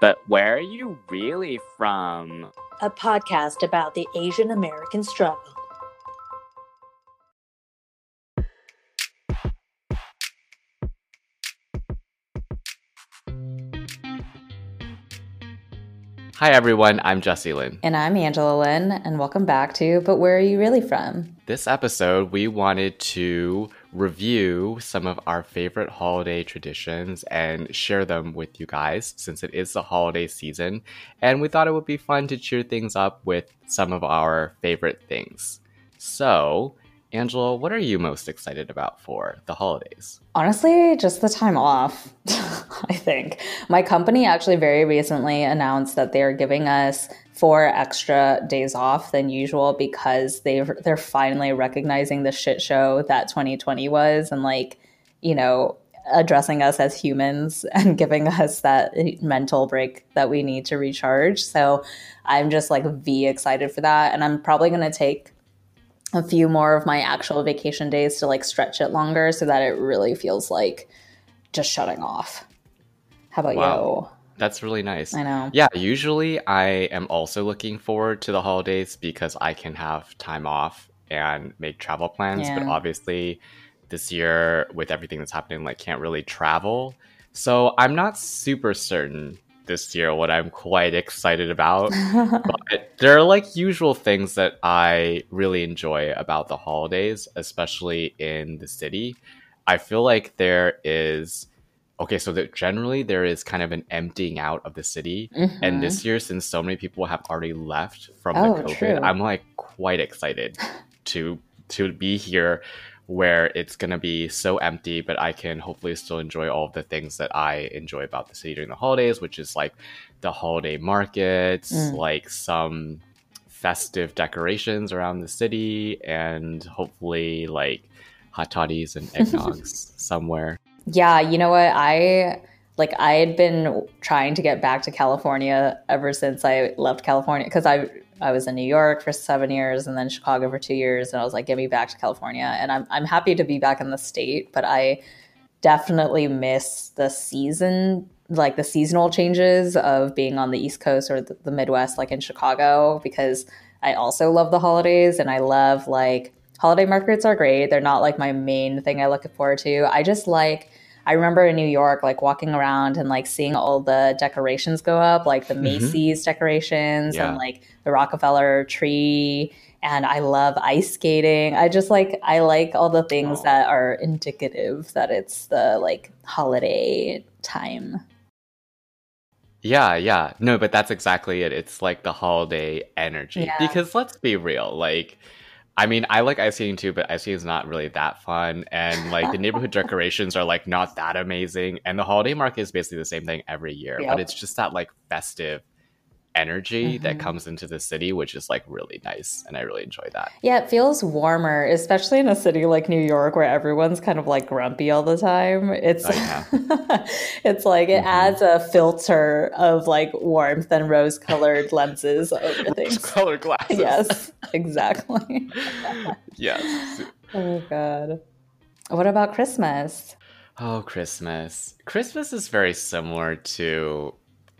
But where are you really from? A podcast about the Asian American struggle. Hi everyone, I'm Jesse Lynn. And I'm Angela Lynn, and welcome back to But Where Are You Really From? This episode, we wanted to review some of our favorite holiday traditions and share them with you guys since it is the holiday season. And we thought it would be fun to cheer things up with some of our favorite things. So, Angela, what are you most excited about for the holidays? Honestly, just the time off, I think. My company actually very recently announced that they're giving us four extra days off than usual because they they're finally recognizing the shit show that 2020 was and like, you know, addressing us as humans and giving us that mental break that we need to recharge. So, I'm just like V excited for that and I'm probably going to take a few more of my actual vacation days to like stretch it longer so that it really feels like just shutting off. How about wow. you? That's really nice. I know. Yeah, usually I am also looking forward to the holidays because I can have time off and make travel plans, yeah. but obviously this year with everything that's happening like can't really travel. So I'm not super certain this year what I'm quite excited about. but there are like usual things that I really enjoy about the holidays, especially in the city. I feel like there is okay, so that generally there is kind of an emptying out of the city. Mm-hmm. And this year, since so many people have already left from oh, the COVID, true. I'm like quite excited to to be here where it's going to be so empty, but I can hopefully still enjoy all of the things that I enjoy about the city during the holidays, which is like the holiday markets, mm. like some festive decorations around the city, and hopefully like hot toddies and eggnogs somewhere. Yeah, you know what? I like I had been trying to get back to California ever since I left California because I I was in New York for seven years and then Chicago for two years, and I was like, get me back to California. And I'm I'm happy to be back in the state, but I definitely miss the season, like the seasonal changes of being on the East Coast or the, the Midwest, like in Chicago, because I also love the holidays and I love like holiday markets are great. They're not like my main thing I look forward to. I just like I remember in New York, like walking around and like seeing all the decorations go up, like the mm-hmm. Macy's decorations yeah. and like the Rockefeller tree. And I love ice skating. I just like, I like all the things oh. that are indicative that it's the like holiday time. Yeah, yeah. No, but that's exactly it. It's like the holiday energy. Yeah. Because let's be real, like, I mean, I like ice skating too, but ice skating is not really that fun. And like the neighborhood decorations are like not that amazing. And the holiday market is basically the same thing every year, yep. but it's just that like festive energy mm-hmm. that comes into the city, which is like really nice. And I really enjoy that. Yeah, it feels warmer, especially in a city like New York where everyone's kind of like grumpy all the time. It's oh, yeah. it's like it mm-hmm. adds a filter of like warmth and rose colored lenses over things. Colored glasses. Yes, exactly. yes. Oh god. What about Christmas? Oh, Christmas. Christmas is very similar to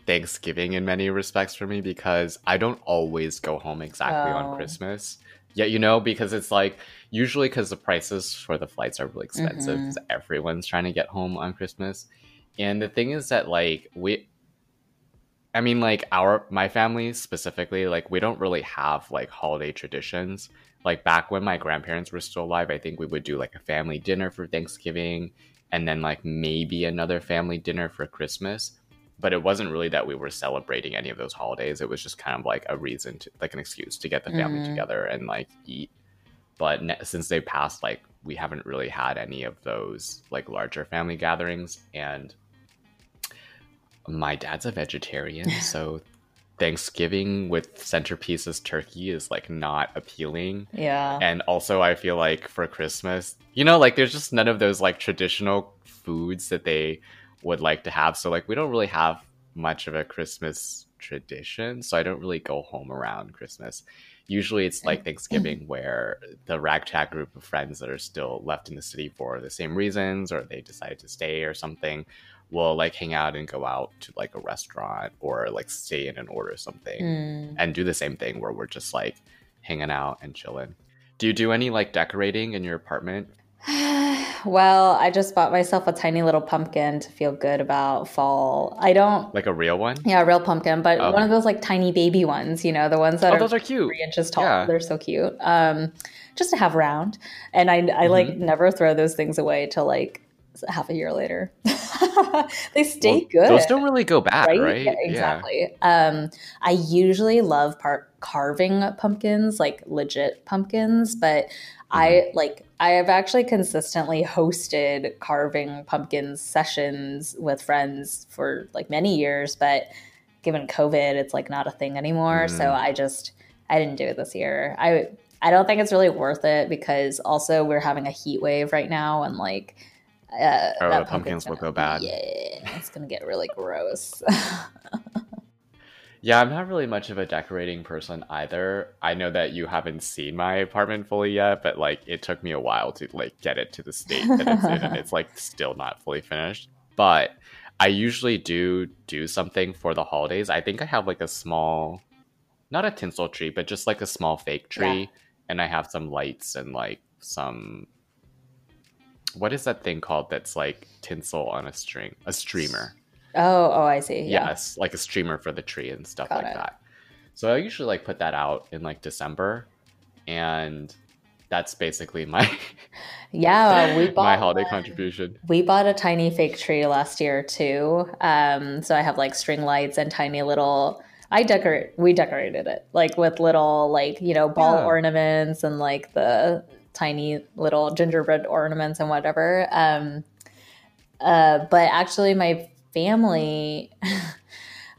Thanksgiving in many respects for me because I don't always go home exactly oh. on Christmas. Yeah, you know, because it's like usually because the prices for the flights are really expensive because mm-hmm. everyone's trying to get home on Christmas. And the thing is that like we I mean like our my family specifically like we don't really have like holiday traditions. Like back when my grandparents were still alive, I think we would do like a family dinner for Thanksgiving and then like maybe another family dinner for Christmas but it wasn't really that we were celebrating any of those holidays. It was just kind of like a reason to like an excuse to get the family mm-hmm. together and like eat. But ne- since they passed, like we haven't really had any of those like larger family gatherings. And my dad's a vegetarian, so Thanksgiving with centerpieces turkey is like not appealing. Yeah. And also I feel like for Christmas, you know, like there's just none of those like traditional foods that they would like to have. So like we don't really have much of a Christmas tradition, so I don't really go home around Christmas. Usually it's like Thanksgiving where the ragtag group of friends that are still left in the city for the same reasons or they decided to stay or something we'll like hang out and go out to like a restaurant or like stay in and order something Mm. and do the same thing where we're just like hanging out and chilling. Do you do any like decorating in your apartment? well, I just bought myself a tiny little pumpkin to feel good about fall. I don't. Like a real one? Yeah, a real pumpkin, but Okay. one of those like tiny baby ones, you know, the ones that Oh, are those are cute. three inches tall. Yeah. They're so cute. Um, just to have around, and I, I like Mm-hmm. never throw those things away till like half a year later. they stay Well, good. Those don't really go bad, right? Yeah, exactly. Um, I usually love par- carving pumpkins, like legit pumpkins, but. I like I have actually consistently hosted carving pumpkins sessions with friends for like many years, but given COVID, it's like not a thing anymore. So Mm. I just I didn't do it this year. I I don't think it's really worth it because also we're having a heat wave right now and like uh, Oh, the pumpkins will gonna- go bad. Yeah, it's gonna get really gross. Yeah, I'm not really much of a decorating person either. I know that you haven't seen my apartment fully yet, but like it took me a while to like get it to the state that it's in, and it's like still not fully finished. But I usually do do something for the holidays. I think I have like a small, not a tinsel tree, but just like a small fake tree, and I have some lights and like some. What is that thing called? That's like tinsel on a string, a streamer. Oh, oh, I see. Yeah. Yes, like a streamer for the tree and stuff Got like it. that. So I usually like put that out in like December, and that's basically my Yeah, we bought my holiday one. contribution. We bought a tiny fake tree last year too. Um, so I have like string lights and tiny little. I decorate. We decorated it like with little like you know ball Yeah. ornaments and like the tiny little gingerbread ornaments and whatever. Um, uh, but actually, my family.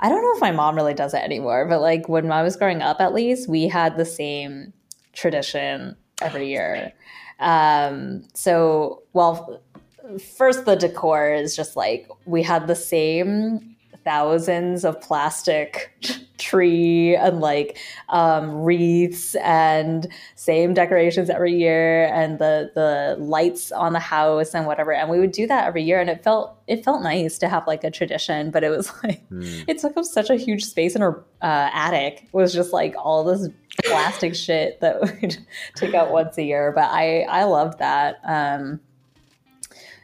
I don't know if my mom really does it anymore, but like when I was growing up, at least we had the same tradition every year. Um, so, well, first the decor is just like we had the same thousands of plastic tree and like um, wreaths and same decorations every year and the the lights on the house and whatever. And we would do that every year and it felt it felt nice to have like a tradition but it was like Hmm. it took up such a huge space in our uh, attic. It was just like all this plastic shit that we'd take out once a year but i i loved that. Um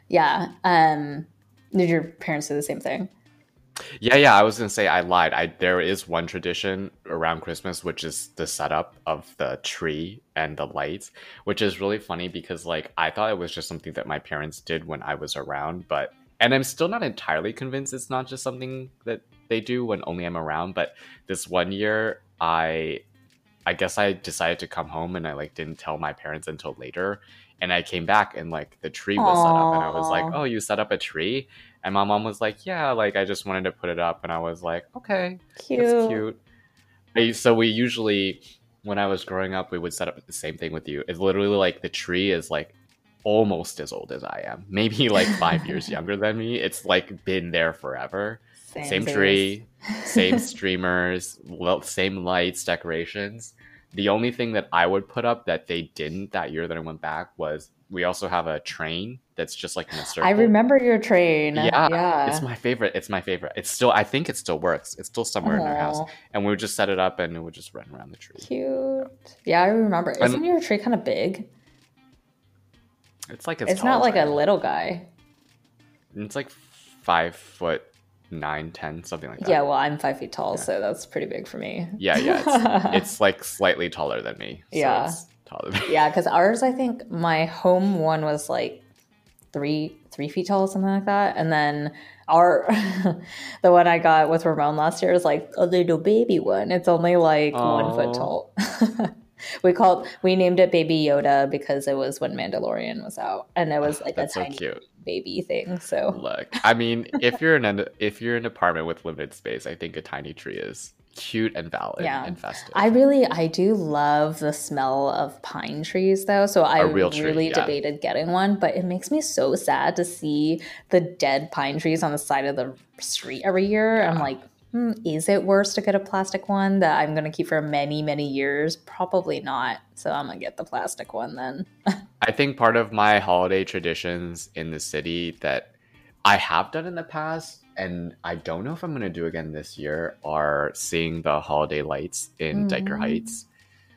yeah um did your parents do the same thing Yeah, yeah. I was gonna say I lied. I there is one tradition around Christmas, which is the setup of the tree and the lights, which is really funny because like I thought it was just something that my parents did when I was around, but and I'm still not entirely convinced it's not just something that they do when only I'm around. But this one year, I I guess I decided to come home and I like didn't tell my parents until later. And I came back and like the tree was set up and I was like, "Oh, you set up a tree?" And my mom was like, "Yeah, like I just wanted to put it up." And I was like, "Okay, cute it's cute." I- So we usually, when I was growing up, we would set up the same thing with you. It's literally like the tree is like almost as old as I am, maybe like five years younger than me. It's like been there forever. Same Samesies. tree, same streamers, well, same lights, decorations. The only thing that I would put up that they didn't that year that I went back was we also have a train that's just like in a circle. I remember your train. Yeah, yeah. It's my favorite. It's my favorite. It's still. I think it still works. It's still somewhere in our house, and we would just set it up and it would just run around the tree. Cute. Yeah, I remember. Isn't your tree kind of big? It's like It's, not like a little guy. It's like five foot nine, ten, something like that. Yeah, well, I'm five feet tall, Yeah. so that's pretty big for me. yeah, yeah. It's, it's like slightly taller than me. So Yeah. it's taller than me. yeah, because ours, I think my home one was like three three feet tall, something like that, and then our the one I got with Ramon last year is like a little baby one. It's only like one foot tall. we called we named it Baby Yoda because it was when Mandalorian was out, and it was like a That's so tiny cute. baby thing. So Look, I mean, if you're in an if you're in an apartment with limited space, I think a tiny tree is cute and valid Yeah. and festive. I really, I do love the smell of pine trees, though. So I real tree, really yeah. debated getting one, but it makes me so sad to see the dead pine trees on the side of the street every year. I'm like, hmm, is it worse to get a plastic one that I'm going to keep for many, many years? Probably not. So I'm going to get the plastic one then. I think part of my holiday traditions in the city that I have done in the past, and I don't know if I'm gonna do again this year. Are seeing the holiday lights in Dyker Mm. Heights.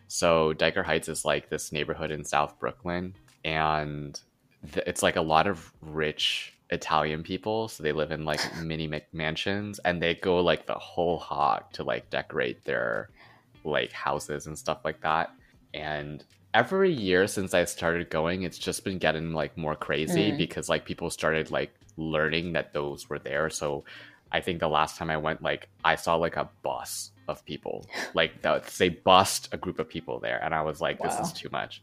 So Dyker Heights is like this neighborhood in South Brooklyn, and th- it's like a lot of rich Italian people. So they live in like mini mansions, and they go like the whole hog to like decorate their like houses and stuff like that. And every year since I started going, it's just been getting like more crazy Mm. because like people started like learning that those were there. So I think the last time I went, like I saw like a bus of people, like that they bust a group of people there, and I was like, this is too much.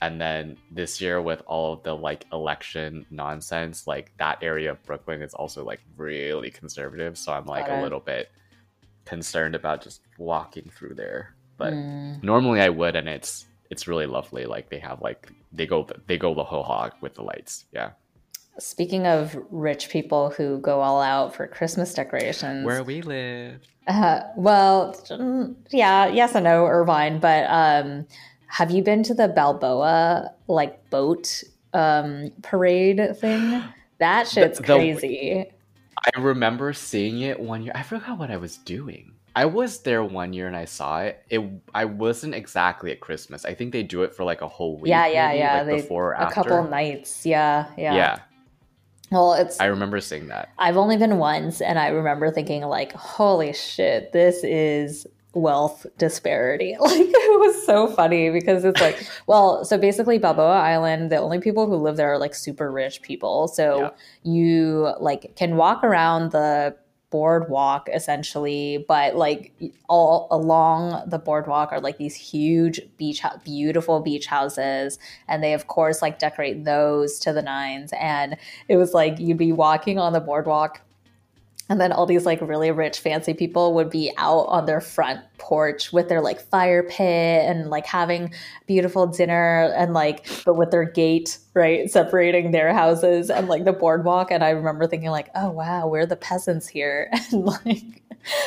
And then this year, with all of the like election nonsense, like that area of Brooklyn is also like really conservative. So I'm like Got a it. little bit concerned about just walking through there. But Mm. normally I would, and it's it's really lovely. Like they have like they go they go the whole hog with the lights. Yeah. Speaking of rich people who go all out for Christmas decorations, Where we live. Uh, well, mm, yeah, yes and no, Irvine. But um, have you been to the Balboa like boat um, parade thing? That shit's the- crazy. I remember seeing it one year. I forgot what I was doing. I was there one year and I saw it. It I wasn't exactly at Christmas. I think they do it for like a whole week. yeah, yeah, maybe, yeah. Like they, before or a after. couple nights. Yeah, yeah. yeah. Well, it's I remember seeing that. I've only been once, and I remember thinking like, "Holy shit, this is wealth disparity." Like it was so funny because it's like, well, so basically Balboa Island, the only people who live there are like super rich people. So Yeah. you like can walk around the boardwalk essentially, but like all along the boardwalk are like these huge beach, beautiful beach houses, and they of course like decorate those to the nines. And it was like you'd be walking on the boardwalk and then all these like really rich fancy people would be out on their front porch with their like fire pit and like having beautiful dinner and like but with their gate right separating their houses and like the boardwalk and i remember thinking like oh wow we're the peasants here and like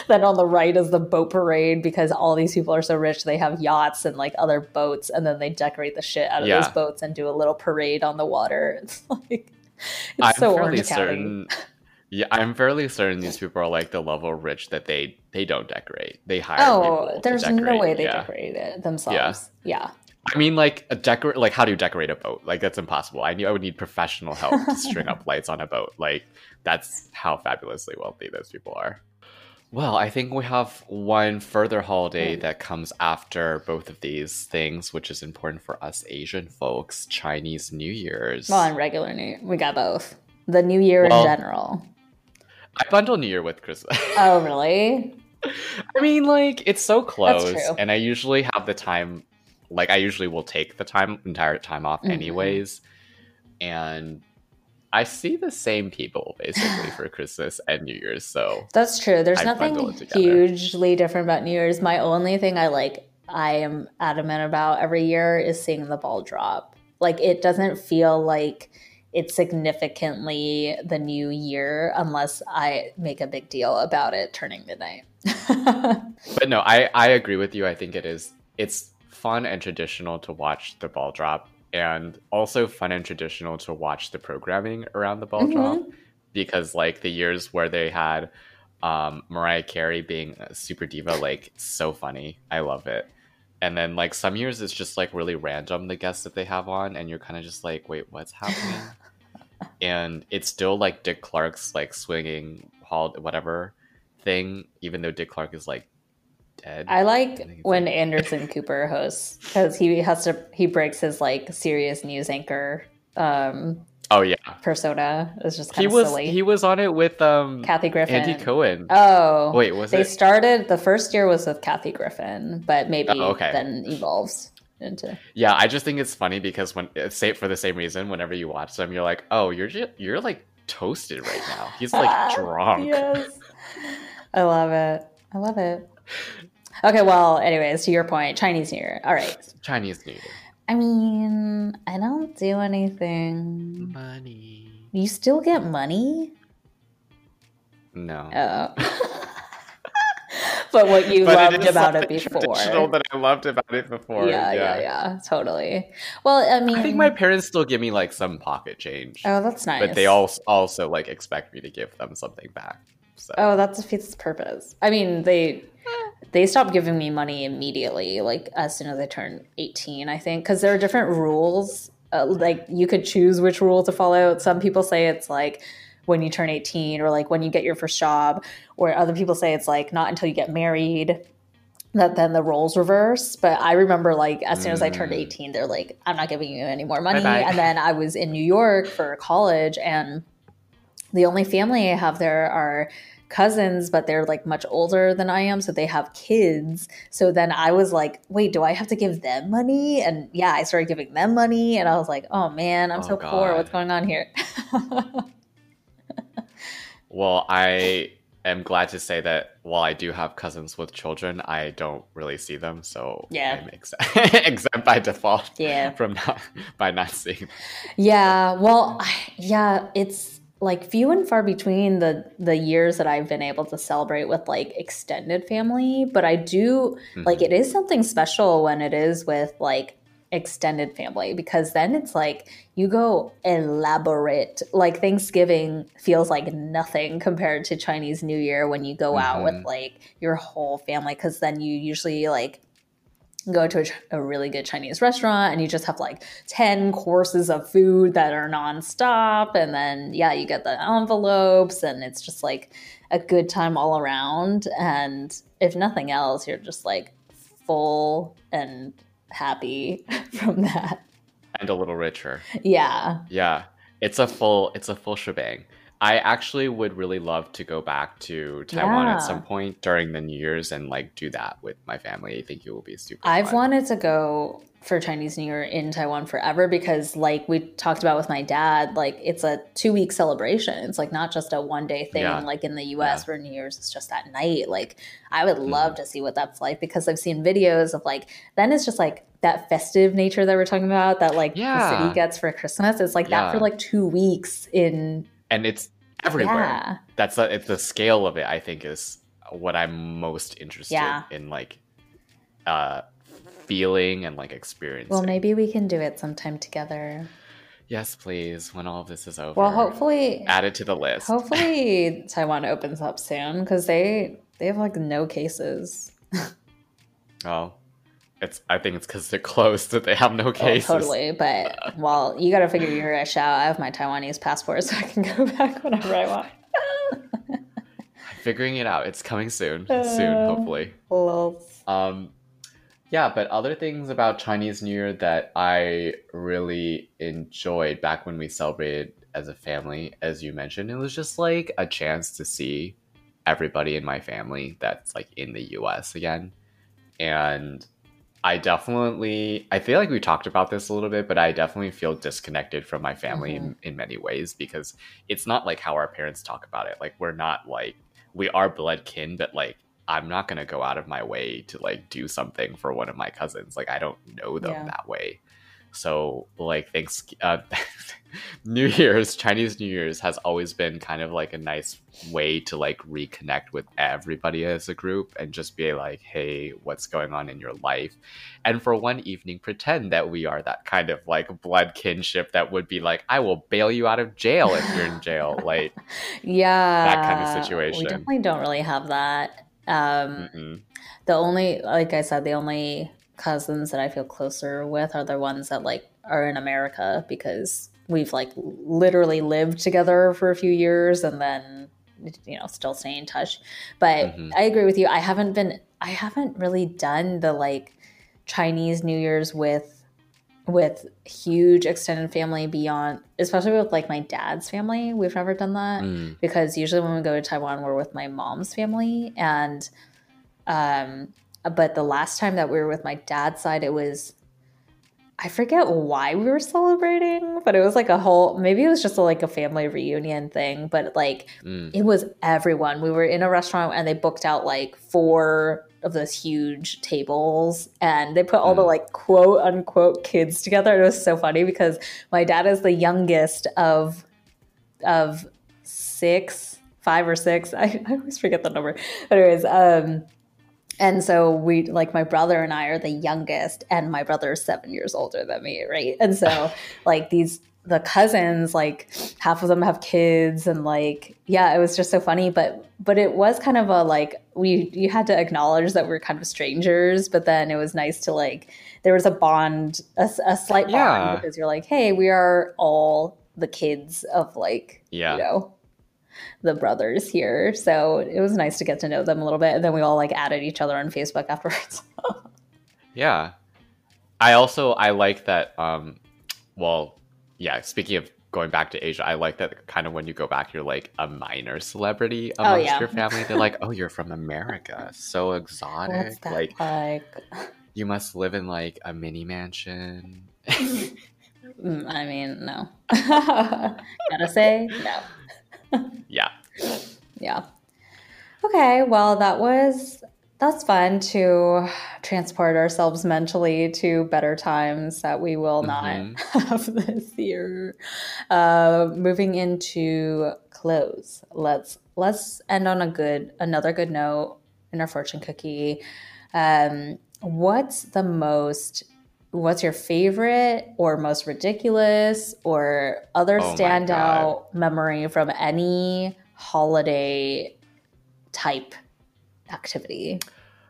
then on the right is the boat parade because all these people are so rich they have yachts and like other boats and then they decorate the shit out of Yeah. those boats and do a little parade on the water it's like it's I'm so fairly certain. Yeah, I'm fairly certain these people are like the level of rich that they they don't decorate. They hire. Oh, people to there's no way they yeah. decorate it themselves. Yeah. yeah. I mean, like a decorate. Like, how do you decorate a boat? Like, that's impossible. I knew I would need professional help to string up lights on a boat. Like, that's how fabulously wealthy those people are. Well, I think we have one further holiday Mm. that comes after both of these things, which is important for us Asian folks: Chinese New Year's. Well, and regular New we got both. The New Year Well- in general. I bundle New Year with Christmas. Oh, really? I mean, like it's so close, and I usually have the time. Like I usually will take the time entire time off Mhm. anyways, and I see the same people basically for Christmas and New Year's. So That's true. There's I nothing hugely different about New Year's. My only thing I like, I am adamant about every year is seeing the ball drop. Like it doesn't feel like it's significantly the new year unless I make a big deal about it turning midnight. but no, I I agree with you. I think it is it's fun and traditional to watch the ball drop, and also fun and traditional to watch the programming around the ball Mhm. drop because like the years where they had um, Mariah Carey being a super diva, like so funny. I love it. And then like some years it's just like really random the guests that they have on, and you're kind of just like, wait, what's happening? and it's still like Dick Clark's like swinging hall whatever thing, even though Dick Clark is like dead. I like it's when like- Anderson Cooper hosts because he has to he breaks his like serious news anchor um oh yeah, persona. It's just he kind of was silly. he was on it with um Kathy Griffin. Andy Cohen. Oh, Wait, was it they it? started the first year was with Kathy Griffin, but maybe Oh, okay. then evolves into Yeah, I just think it's funny because when uh, say for the same reason, whenever you watch them, you're like, oh, you're just, you're like toasted right now. He's like drunk. Yes, I love it. I love it. Okay, well, anyways, to your point, Chinese New Year. All right. Chinese New Year. I mean, I don't do anything. Money. You still get money? No. Oh. but what you But loved is about it before. traditional that I loved about it before. yeah, yeah, yeah, totally. Well, I mean, I think my parents still give me like some pocket change, oh, that's nice. but they also also like expect me to give them something back. So Oh, that defeats the purpose. I mean, they they stopped giving me money immediately, like as soon as I turned eighteen. I think because there are different rules. Uh, like you could choose which rule to follow. Some people say it's like when you turn eighteen, or like when you get your first job, or other people say it's like not until you get married. That then the roles reverse. But I remember like as soon as I turned Mm. eighteen, they're like, "I'm not giving you any more money." Bye-bye. And then I was in New York for college, and the only family I have there are cousins, but they're like much older than I am, so they have kids. So then I was like, wait, do I have to give them money? And yeah, I started giving them money, and I was like, oh man, I'm Oh, so poor. What's going on here? Well, I am glad to say that while I do have cousins with children, I don't really see them, so Yeah. I'm ex- exempt by default Yeah. from not by not seeing. them. Yeah, well, I- yeah, it's like few and far between the the years that I've been able to celebrate with like extended family, but I do like mm-hmm. it is something special when it is with like extended family because then it's like you go elaborate like Thanksgiving feels like nothing compared to Chinese New Year when you go out with Mhm. like your whole family cuz then you usually like go to a, a really good Chinese restaurant and you just have like 10 courses of food that are nonstop. And then, yeah, you get the envelopes and it's just like a good time all around. And if nothing else, you're just like full and happy from that. and a little richer. Yeah. Yeah, it's a full it's a full shebang. I actually would really love to go back to Taiwan Yeah. at some point during the New Year's and like do that with my family. I think it will be super. I've fun. wanted to go for Chinese New Year in Taiwan forever because, like we talked about with my dad, like it's a two week celebration. It's like not just a one day thing, Yeah. like in the US Yeah. where New Year's is just that night. Like, I would Mm-hmm. love to see what that's like because I've seen videos of like, then it's just like that festive nature that we're talking about that like the Yeah. city gets for Christmas. It's like that for like two weeks in, and it's everywhere. yeah. That's the, it's the scale of it. I think is what I'm most interested Yeah. in, like uh, feeling and like experiencing. Well, maybe we can do it sometime together. yes, please. When all of this is over, Well, hopefully, add it to the list. Hopefully Taiwan opens up soon because they they have like no cases. Oh, it's. I think it's because they're closed that they have no Oh, cases. totally. But well, you got to figure your ish out. I have my Taiwanese passport, so I can go back whenever I want. Figuring it out. It's coming soon. soon, Uh. hopefully. Lol. Um, yeah, but other things about Chinese New Year that I really enjoyed back when we celebrated as a family, as you mentioned, it was just like a chance to see everybody in my family that's like in the US again. And I definitely, I feel like we talked about this a little bit, but I definitely feel disconnected from my family in, mm-hmm. in many ways because it's not like how our parents talk about it. Like, we're not like, we are blood kin, but like, I'm not gonna go out of my way to like do something for one of my cousins. Like I don't know them Yeah. that way. So like thanks uh, New Year's, Chinese New Year's has always been kind of like a nice way to like reconnect with everybody as a group and just be like, hey, what's going on in your life? And for one evening, pretend that we are that kind of like blood kinship that would be like, I will bail you out of jail if you're in jail. Like, Yeah, that kind of situation. We definitely don't really have that. Um, mm-mm. the only, like I said, the only cousins that I feel closer with are the ones that like are in America because we've like literally lived together for a few years and then you know still stay in touch. But Mhm. I agree with you. I haven't been, I haven't really done the like Chinese New Year's with with huge extended family beyond especially with like my dad's family we've never done that Mm. because usually when we go to Taiwan, we're with my mom's family. And, um, but the last time that we were with my dad's side, it was, I forget why we were celebrating, but it was like a whole, maybe it was just a, like a family reunion thing, but like Mm. it was everyone. We were in a restaurant and they booked out like four of those huge tables and they put all the Mm. like quote unquote kids together. And It was so funny because my dad is the youngest of of six, five or six. I, I always forget the number. Anyways, um and so we like my brother and I are the youngest, and my brother is seven years older than me, right? And so like these the cousins like half of them have kids and like yeah it was just so funny but but it was kind of a like we you had to acknowledge that we're kind of strangers but then it was nice to like there was a bond a, a slight bond Yeah. because you're like hey we are all the kids of like Yeah. you know the brothers here so it was nice to get to know them a little bit and then we all like added each other on facebook afterwards Yeah. I also I like that um well, yeah, speaking of going back to Asia, I like that kind of when you go back you're like a minor celebrity amongst Oh, yeah. your family. They're like, "Oh, you're from America. So exotic." Like like you must live in like a mini mansion. Mm, I mean, no. Gotta say, no. Yeah. Yeah. Okay, well, that was that's fun to transport ourselves mentally to better times that we will not Mhm. have this year. Uh, moving into clothes, let's let's end on a good another good note in our fortune cookie. Um, what's the most what's your favorite or most ridiculous or other Oh standout memory from any holiday type activity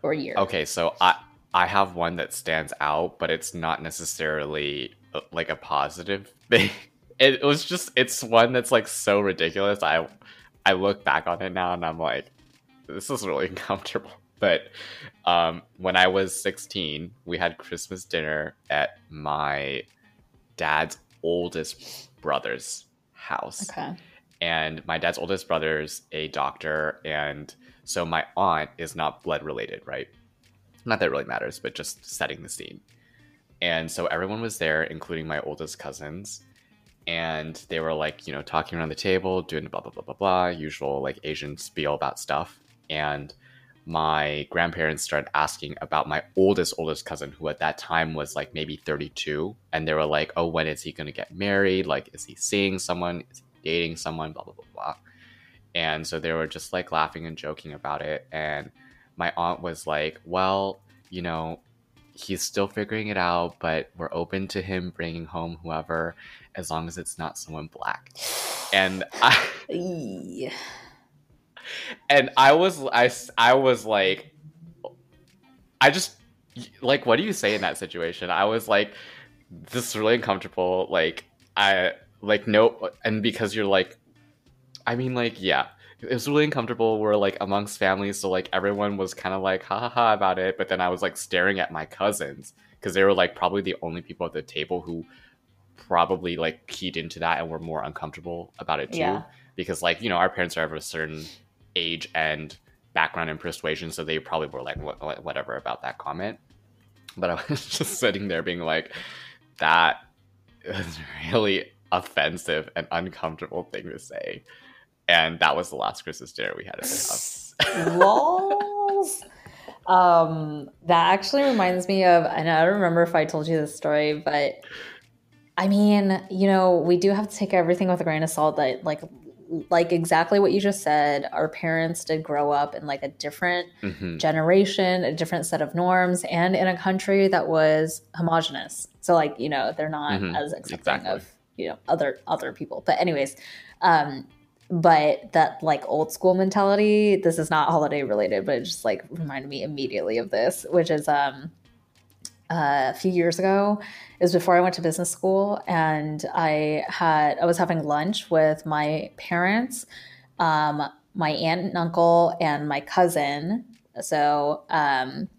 or year? Okay, so I I have one that stands out, but it's not necessarily uh, like a positive thing. It, was just it's one that's like so ridiculous. I I look back on it now and I'm like, this is really uncomfortable. But um, when I was 16, we had Christmas dinner at my dad's oldest brother's house. Okay. and my dad's oldest brother's a doctor and so my aunt is not blood related right? Not that it really matters but just setting the scene. And so everyone was there including my oldest cousins and they were like you know talking around the table doing blah blah blah blah blah usual like asian spiel about stuff. And my grandparents started asking about my oldest oldest cousin who at that time was like maybe 32 and they were like oh when is he going to get married? Like is he seeing someone? Is he dating someone? Blah blah blah blah. And so they were just like laughing and joking about it and my aunt was like well you know he's still figuring it out but we're open to him bringing home whoever as long as it's not someone black. And i. and I was I I was like I just like what do you say in that situation? I was like this is really uncomfortable like I like no and because you're like I mean like yeah it was really uncomfortable we're like amongst families so like everyone was kind of like ha ha ha about it but then I was like staring at my cousins because they were like probably the only people at the table who probably like keyed into that and were more uncomfortable about it too Yeah. because like you know our parents are of a certain age and background and persuasion so they probably were like "Wha- wha- whatever about that comment but i was just sitting there being like that is really offensive and uncomfortable thing to say and that was the last christmas dinner we had at the house Lols. Um, that actually reminds me of, and I don't remember if I told you this story, but I mean, you know, we do have to take everything with a grain of salt. That like, like exactly what you just said. Our parents did grow up in like a different Mhm. generation, a different set of norms, and in a country that was homogenous. So like, you know, they're not Mhm, as accepting exactly. of you know other other people. But anyways, um, but that like old school mentality. This is not holiday related, but it just like reminded me immediately of this, which is um uh, a few years ago. It was before I went to business school, and I had I was having lunch with my parents, um, my aunt and uncle, and my cousin. So, um,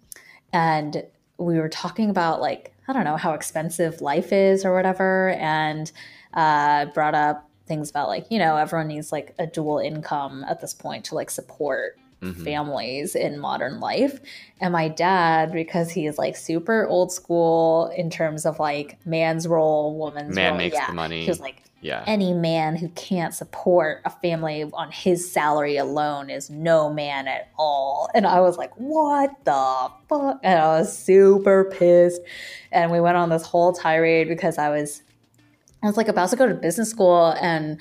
and we were talking about like I don't know how expensive life is or whatever, and uh, brought up things about like you know everyone needs like a dual income at this point to like support Mhm. families in modern life. And my dad, because he is like super old school in terms of like man's role, woman's man role. makes yeah. the money He was like, yeah any man who can't support a family on his salary alone is no man at all. And I was like, what the fuck? And I was super pissed. And we went on this whole tirade because I was I was like about to go to business school and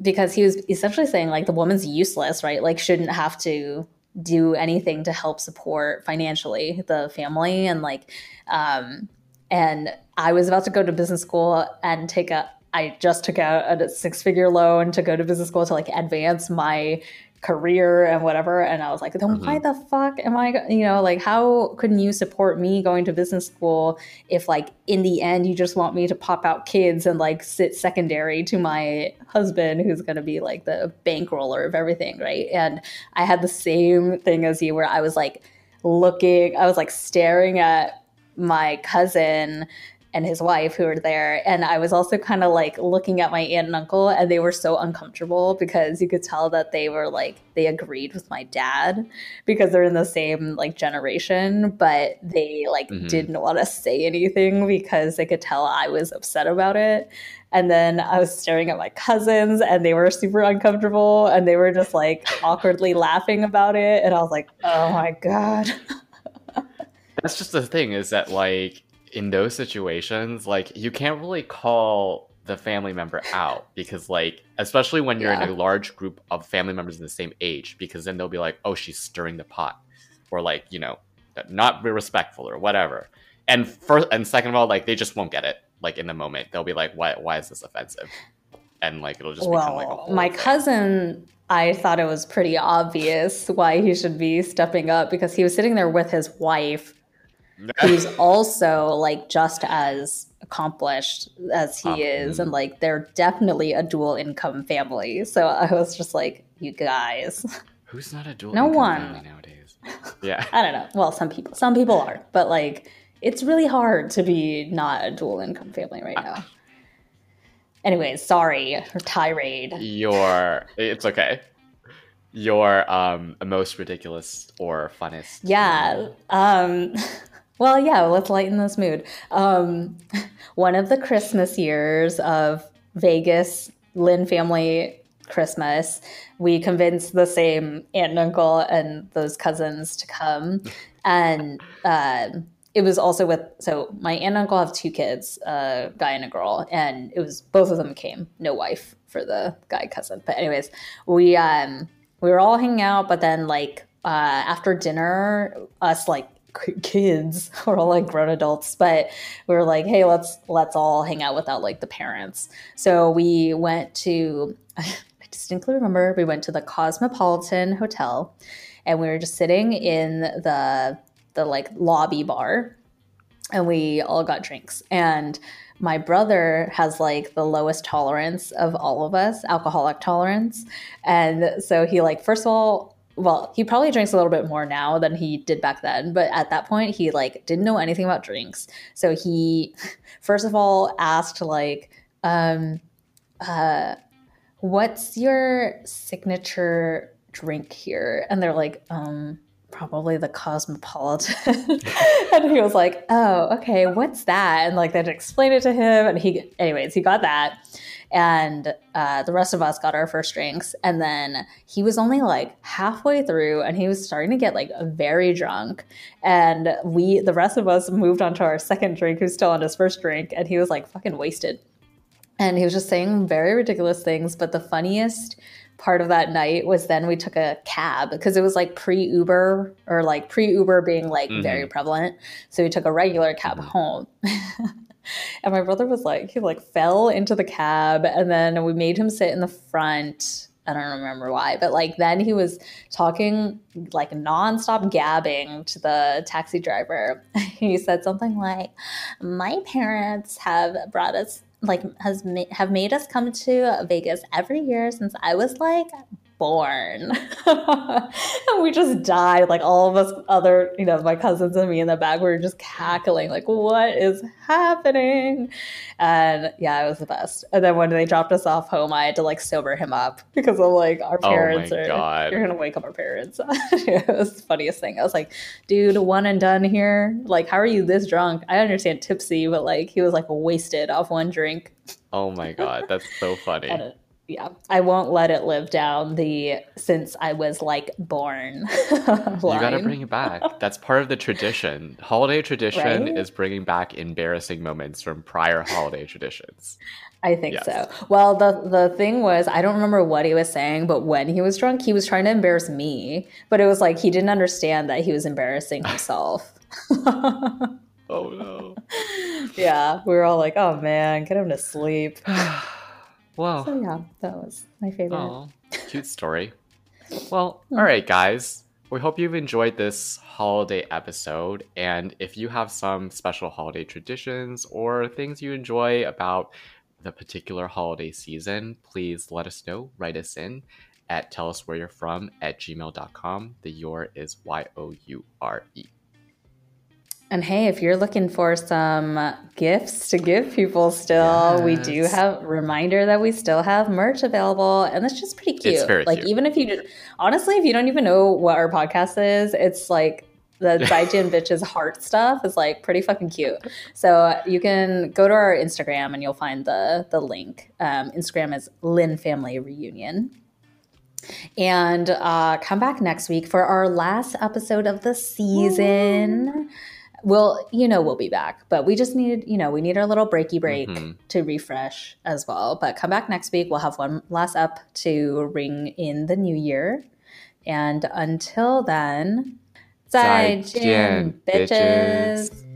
because he was essentially saying like the woman's useless, right? Like shouldn't have to do anything to help support financially the family and like um and I was about to go to business school and take a I just took out a six figure loan to go to business school to like advance my career and whatever and i was like then why mm-hmm. the fuck am i you know like how couldn't you support me going to business school if like in the end you just want me to pop out kids and like sit secondary to my husband who's going to be like the bankroller of everything right? And i had the same thing as you where i was like looking i was like staring at my cousin and his wife who were there. And I was also kind of like looking at my aunt and uncle, and they were so uncomfortable because you could tell that they were like, they agreed with my dad because they're in the same like generation, but they like Mhm. didn't want to say anything because they could tell I was upset about it. And then I was staring at my cousins, and they were super uncomfortable, and they were just like awkwardly laughing about it. And I was like, oh my God. That's just the thing is that like in those situations, like you can't really call the family member out because like especially when you're in a large group of family members in the same age because then they'll be like, "Oh, she's stirring the pot." Or like, you know, not be respectful or whatever. And first and second of all, like they just won't get it like in the moment. They'll be like, "Why why is this offensive?" And like it'll just become like a Well, my thing. cousin, I thought it was pretty obvious why he should be stepping up because he was sitting there with his wife, who's also like just as accomplished as he Um, is, and like they're definitely a dual income family. So I was just like, you guys, Who's not a dual No income one. family nowadays? Yeah. I don't know. Well, some people, some people are, but like it's really hard to be not a dual income family right now. Anyways, sorry, for tirade. your it's okay your um most ridiculous or funnest Yeah. Um, well, yeah, let's lighten this mood. Um, one of the Christmas years of Vegas, Lynn family Christmas, we convinced the same aunt and uncle and those cousins to come. And um it was also with, so my aunt and uncle have two kids, a guy and a girl, and it was both of them came, no wife for the guy cousin. But, anyways, we, um, we were all hanging out, but then like uh, after dinner, us like kids, we're all like grown adults, but we were like, hey, let's let's all hang out without like the parents. So we went to. I distinctly remember we went to the Cosmopolitan Hotel, and we were just sitting in the the like lobby bar, and we all got drinks and my brother has like the lowest tolerance of all of us alcoholic tolerance and so he like first of all well he probably drinks a little bit more now than he did back then but at that point he like didn't know anything about drinks. So he first of all asked like um uh what's your signature drink here? And they're like um probably the cosmopolitan. And he was like oh okay what's that? And like they'd explain it to him and he anyways he got that and uh, the rest of us got our first drinks and then he was only like halfway through and he was starting to get like very drunk and we the rest of us moved on to our second drink who's still on his first drink and he was like fucking wasted and he was just saying very ridiculous things but the funniest part of that night was then we took a cab because it was like pre Uber or like pre Uber being like Mhm. very prevalent. So we took a regular cab Mhm. home. and my brother was like, he like fell into the cab and then we made him sit in the front. I don't remember why, but like then he was talking like nonstop gabbing to the taxi driver. he said something like, "My parents have brought us like has ma- have made us come to Vegas every year since I was like born. and we just died. Like all of us other, you know, my cousins and me in the back, we were just cackling, like, what is happening? And yeah, it was the best. And then when they dropped us off home, I had to like sober him up because I'm like, our parents Oh parents are God. you're gonna wake up our parents. it was the funniest thing. I was like, dude, one and done here. Like, how are you this drunk? I understand tipsy, but like he was like wasted off one drink. oh my god that's so funny yeah, I won't let it live down the since I was like born. you gotta bring it back. That's part of the tradition. Holiday tradition Right? is bringing back embarrassing moments from prior holiday traditions. I think Yes. so. Well, the the thing was, I don't remember what he was saying, but when he was drunk, he was trying to embarrass me. But it was like he didn't understand that he was embarrassing himself. Oh no. yeah, we were all like, "Oh man, get him to sleep." well, So yeah, that was my favorite. Oh, cute story. Well, hmm. all right, guys. We hope you've enjoyed this holiday episode. And if you have some special holiday traditions or things you enjoy about the particular holiday season, please let us know. Write us in at tell us where you're from at gmail.com. The your is Y O U R E. And hey, if you're looking for some gifts to give people still, we do have reminder that we still have merch available and that's just pretty cute. It's very like cute. even if you honestly, if you don't even know what our podcast is, it's like the Zaijian bitches heart stuff is like pretty fucking cute. So you can go to our Instagram and you'll find the the link. Um, Instagram is Lin Family Reunion. And uh, come back next week for our last episode of the season. We'll, you know, we'll be back, but we just need, you know, we need our little breaky break Mhm. to refresh as well. But come back next week. We'll have one last up to ring in the new year. And until then, 再见, bitches. bitches.